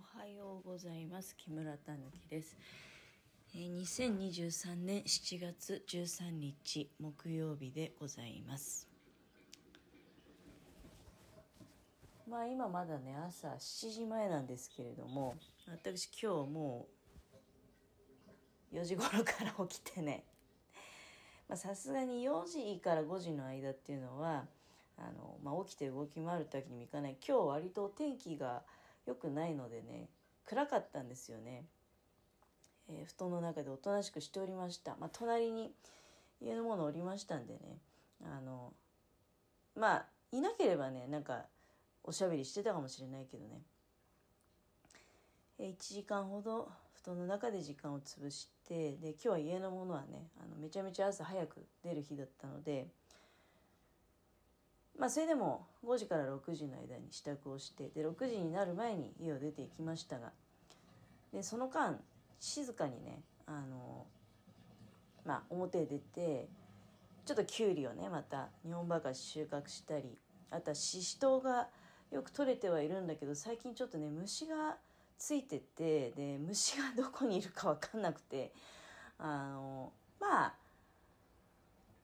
おはようございます。木村たぬきです、えー2023年7月13日木曜日でございます。まあ今まだね朝7時前なんですけれども私今日もう4時頃から起きてねまあさすがに4時から5時の間っていうのはあの、まあ、起きて動き回るわけにもいかない。今日割と天気が良くないのでね暗かったんですよね、えー布団の中でおとなしくしておりました、まあ、隣に家のものおりましたんでね。あのまあいなければねなんかおしゃべりしてたかもしれないけどね、え1時間ほど布団の中で時間を潰してで今日は家のものはねあのめちゃめちゃ朝早く出る日だったのでまあそれでも5時から6時の間に支度をしてで6時になる前に家を出ていきましたがでその間静かにねあのまあ表へ出てちょっときゅうりをねまた日本バカ収穫したりあとはししとうがよく取れてはいるんだけど最近ちょっとね虫がついててで虫がどこにいるか分かんなくてあのまあ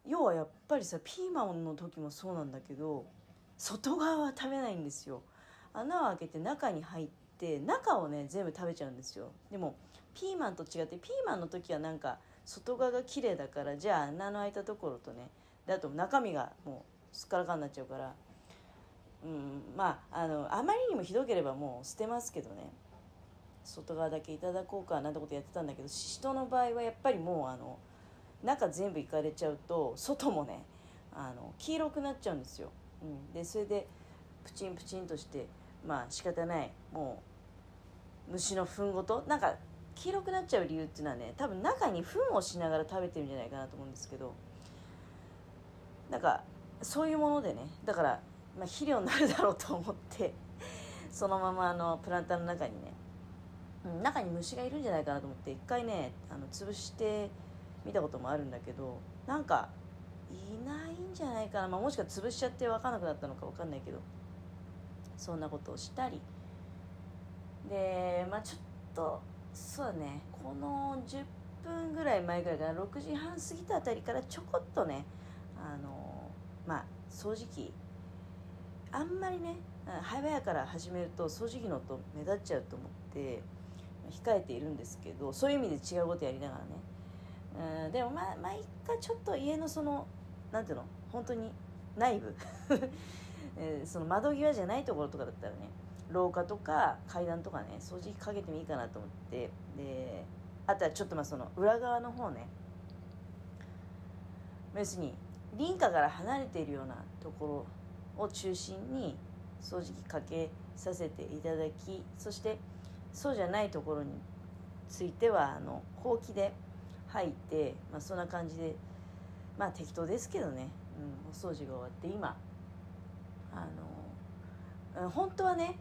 要はやっぱりさピーマンの時もそうなんだけど外側は食べないんですよ。穴を開けて中に入って中をね全部食べちゃうんですよ。でもピーマンと違ってピーマンの時はなんか外側が綺麗だからじゃあ穴の開いたところとねであと中身がもうすっからかんになっちゃうからうんまああのあまりにもひどければもう捨てますけどね。外側だけいただこうかなんてことやってたんだけどししとの場合はやっぱりもうあの中全部いかれちゃうと外もねあの黄色くなっちゃうんですよ、うん、でそれでプチンプチンとしてまあ仕方ない。もう虫の糞ごと。なんか黄色くなっちゃう理由っていうのはね多分中に糞をしながら食べてるんじゃないかなと思うんですけど。なんかそういうものでね。だから、まあ、肥料になるだろうと思ってそのままあのプランターの中にね中に虫がいるんじゃないかなと思って一回ねあの潰して見たこともあるんだけどなんかいないんじゃないかな、まあ、もしくは潰しちゃって分かんなくなったのか分かんないけどそんなことをしたり。でまあちょっとそうだね。この10分ぐらい前ぐらいから6時半過ぎたあたりからちょこっとねあのまあ掃除機あんまりね早々から始めると掃除機の音目立っちゃうと思って控えているんですけどそういう意味で違うことやりながらねうんでもまあまあ一回ちょっと家のそのなんていうの本当に内部、え ーその窓際じゃないところとかだったらね廊下とか階段とかね掃除機かけてもいいかなと思ってであとはちょっとまあその裏側の方ね別に林家から離れているようなところを中心に掃除機かけさせていただきそしてそうじゃないところについてはあのほうきで吐いて、まあ、そんな感じでまあ適当ですけどね、うん、お掃除が終わって今。あの本当はね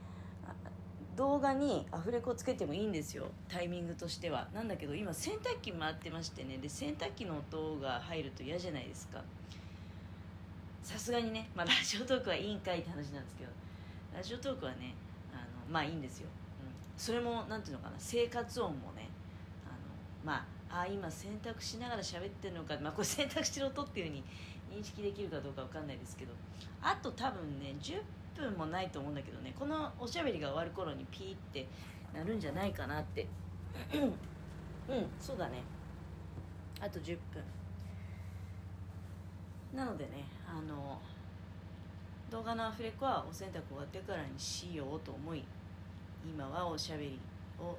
動画にアフレコつけてもいいんですよ。タイミングとしては。なんだけど今洗濯機回ってましてね。で洗濯機の音が入ると嫌じゃないですか。さすがにね、まあ、ラジオトークはいいんかいって話なんですけど。ラジオトークはねあのまあいいんですよ、うん、それもなんていうのかな。生活音もねあのまああ今洗濯しながら喋ってるのか、まあ、これ洗濯してる音っていうふうに認識できるかどうかわかんないですけどあと多分ね10分もないと思うんだけどねこのおしゃべりが終わる頃にピーってなるんじゃないかなって。うんそうだね。あと10分。なのでねあの動画のアフレコはお洗濯終わってからにしようと思い今はおしゃべりを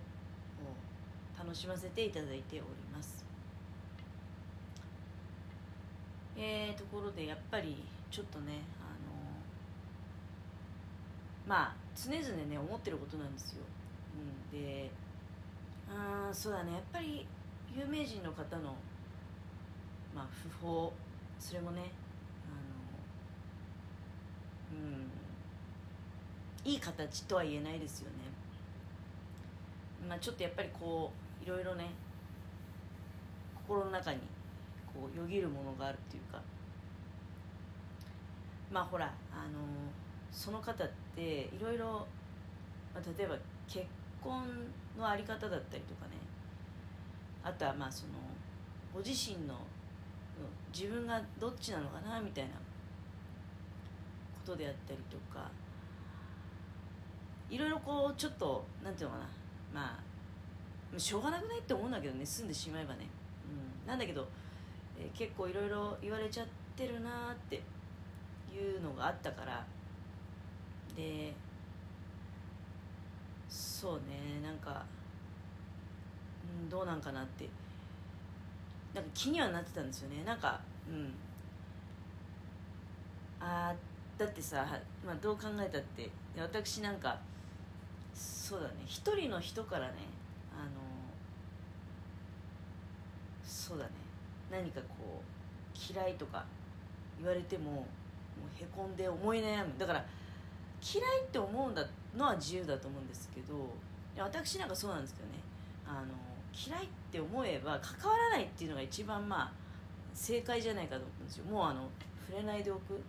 楽しませていただいております。えー、ところでやっぱりちょっとねあのまあ常々ね思ってることなんですよ、うん、であーそうだねやっぱり有名人の方のまあ訃報それもねあのうんいい形とは言えないですよね。まあちょっとやっぱりこういろいろね心の中にこうよぎるものがあるっていうか。まあほらあのその方っていろいろ、まあ、例えば結婚の在り方だったりとかね。あとはまあそのご自身の自分がどっちなのかなみたいな。ことであったりとか。いろいろこうちょっとなんていうのかな。まあしょうがなくないって思うんだけどね住んでしまえばね、うん、なんだけど、えー、結構いろいろ言われちゃってるなっていうのがあったから。でそうねなんか、うん、どうなんかなって。なんか気にはなってたんですよね。なんかうん。あだってさ、まあ、どう考えたって。私なんかそうだね。一人の人からねあのそうだね。何かこう嫌いとか言われてももうへこんで思い悩むだから嫌いって思うんだのは自由だと思うんですけど私なんかそうなんですけどね。あの嫌いって思えば関わらないっていうのが一番まあ正解じゃないかと思うんですよ。もうあの触れないでおく。うん。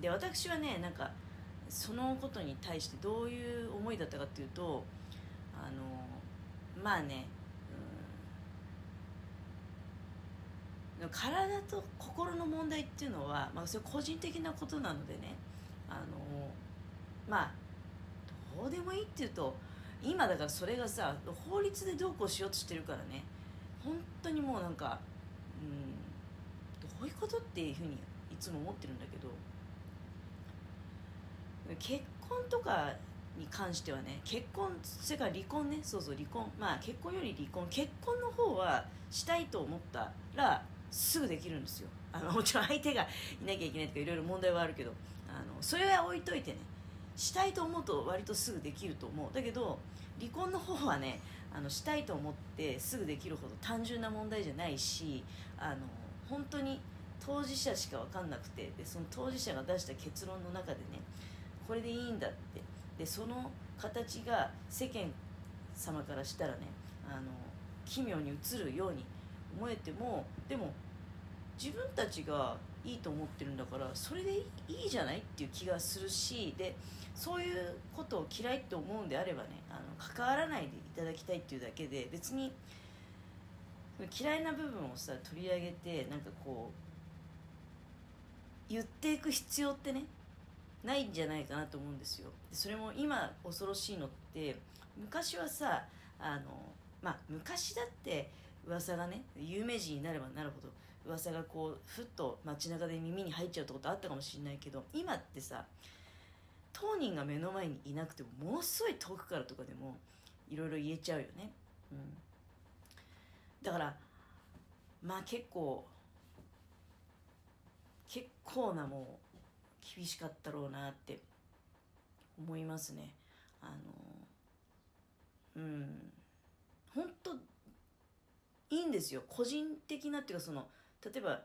で私はねなんかそのことに対してどういう思いだったかっていうとあのまあね、うん、体と心の問題っていうのは、まあ、それ個人的なことなのでねあのまあどうでもいいっていうと今だからそれがさ法律でどうこうしようとしてるからね本当にもうなんか、うん、どういうことっていうふうにいつも思ってるんだけど結婚とかに関してはね結婚それから離婚ねそうそう離婚まあ結婚より離婚結婚の方はしたいと思ったらすぐできるんですよ。あのもちろん相手がいなきゃいけないとかいろいろ問題はあるけどあのそれは置いといてねしたいと思うと割とすぐできると思う。だけど離婚の方はねあのしたいと思ってすぐできるほど単純な問題じゃないしあの本当に当事者しか分かんなくてでその当事者が出した結論の中でねこれでいいんだって。でその形が世間様からしたらねあの奇妙に映るように思えてもでも自分たちがいいと思ってるんだからそれでいいじゃないっていう気がするしでそういうことを嫌いって思うんであればねあの関わらないでいただきたいっていうだけで別に嫌いな部分をさ取り上げてなんかこう言っていく必要ってねないんじゃないかなと思うんですよ。それも今恐ろしいのって昔はさあのまあ昔だって噂がね有名人になればなるほど噂がこうふっと街中で耳に入っちゃうってことあったかもしれないけど今ってさ当人が目の前にいなくてもものすごい遠くからとかでもいろいろ言えちゃうよね、うん、だからまあ結構結構なもう厳しかったろうなって思いますね。あのうん。んですよ。個人的なっていうかその例えば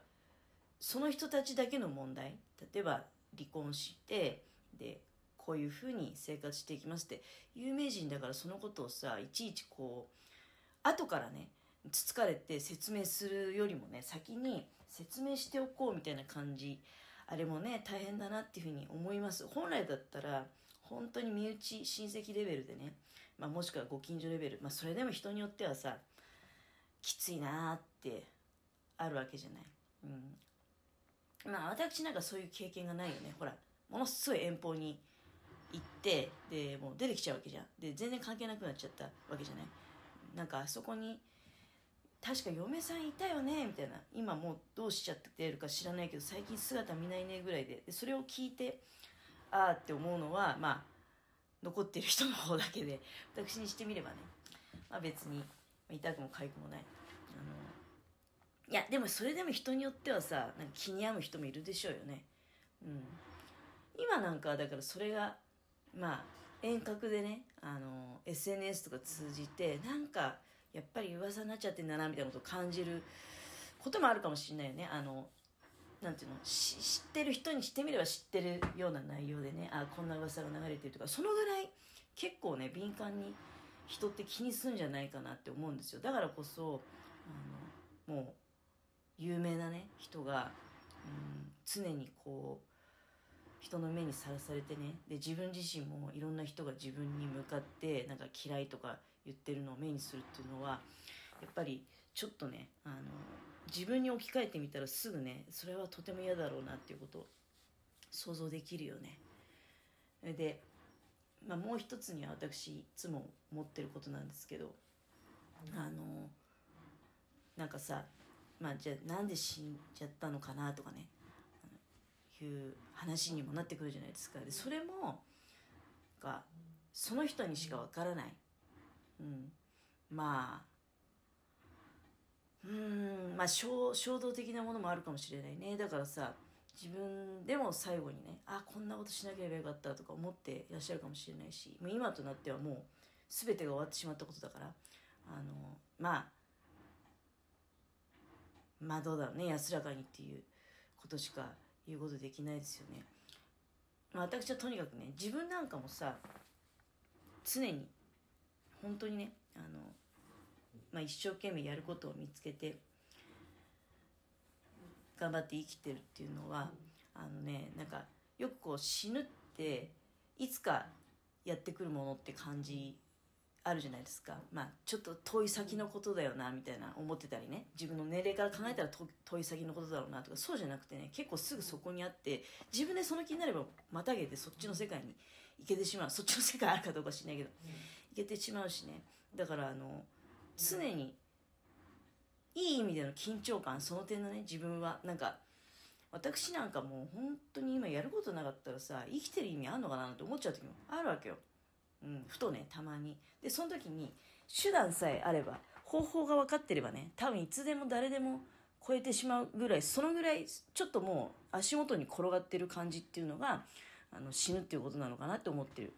その人たちだけの問題。例えば離婚してでこういうふうに生活していきますって有名人だからそのことをさいちいちこう後からねつつかれて説明するよりもね先に説明しておこうみたいな感じ。あれもね大変だなっていうふうに思います。本来だったら本当に身内親戚レベルでね、まあ、もしくはご近所レベル、まあ、それでも人によってはさきついなってあるわけじゃない。うん。まあ私なんかそういう経験がないよね。ほら、ものすごい遠方に行って、で、もう出てきちゃうわけじゃん。で、全然関係なくなっちゃったわけじゃない。なんかあそこに、確か嫁さんいたよねみたいな。今もうどうしちゃってるか知らないけど、最近姿見ないねぐらいで。で、それを聞いて、ああって思うのは、まあ、残ってる人の方だけで、私にしてみればね、まあ別に、痛くも痒くもない。あの。いやでもそれでも人によってはさなんか気に病む人もいるでしょうよね。うん。今なんかだからそれがまあ遠隔でねあの SNS とか通じてなんかやっぱり噂になっちゃってんだなみたいなことを感じることもあるかもしれないよね。あのなんていうの知ってる人にしてみれば知ってるような内容でねあこんな噂が流れてるとかそのぐらい結構ね敏感に人って気にするんじゃないかなって思うんですよだからこそあのもう有名なね人が、うん、常にこう人の目にさらされてねで自分自身もいろんな人が自分に向かってなんか嫌いとか言ってるのを目にするっていうのはやっぱりちょっとねあの自分に置き換えてみたらすぐねそれはとても嫌だろうなっていうことを想像できるよね。で、まあ、もう一つには私いつも思ってることなんですけどあのなんかさまあじゃあなんで死んじゃったのかなとかねいう話にもなってくるじゃないですか。でそれもがその人にしかわからない、うん、まあうんまあ衝衝動的なものもあるかもしれないね。だからさ自分でも最後にねあこんなことしなければよかったとか思っていらっしゃるかもしれないしもう今となってはもう全てが終わってしまったことだからあのまあまあどうだろうね安らかにっていうことしか言うことできないですよね。まあ、私はとにかくね自分なんかもさ常に本当にねあの、まあ、一生懸命やることを見つけて頑張って生きてるっていうのはあのねなんかよくこう死ぬっていつかやってくるものって感じあるじゃないですか。まあちょっと遠い先のことだよなみたいな思ってたりね。自分の年齢から考えたら遠い先のことだろうなとかそうじゃなくてね結構すぐそこにあって自分でその気になればまたげてそっちの世界に行けてしまう。そっちの世界あるかどうか知らないけど行けてしまうしね。だからあの常にいい意味での緊張感その点のね自分はなんか私なんかもう本当に今やることなかったらさ生きてる意味あんのかなって思っちゃう時もあるわけよ。うん、ふとねたまに。でその時に手段さえあれば方法が分かってればね多分いつでも誰でも超えてしまうぐらいそのぐらいちょっともう足元に転がってる感じっていうのがあの死ぬっていうことなのかなって思ってる、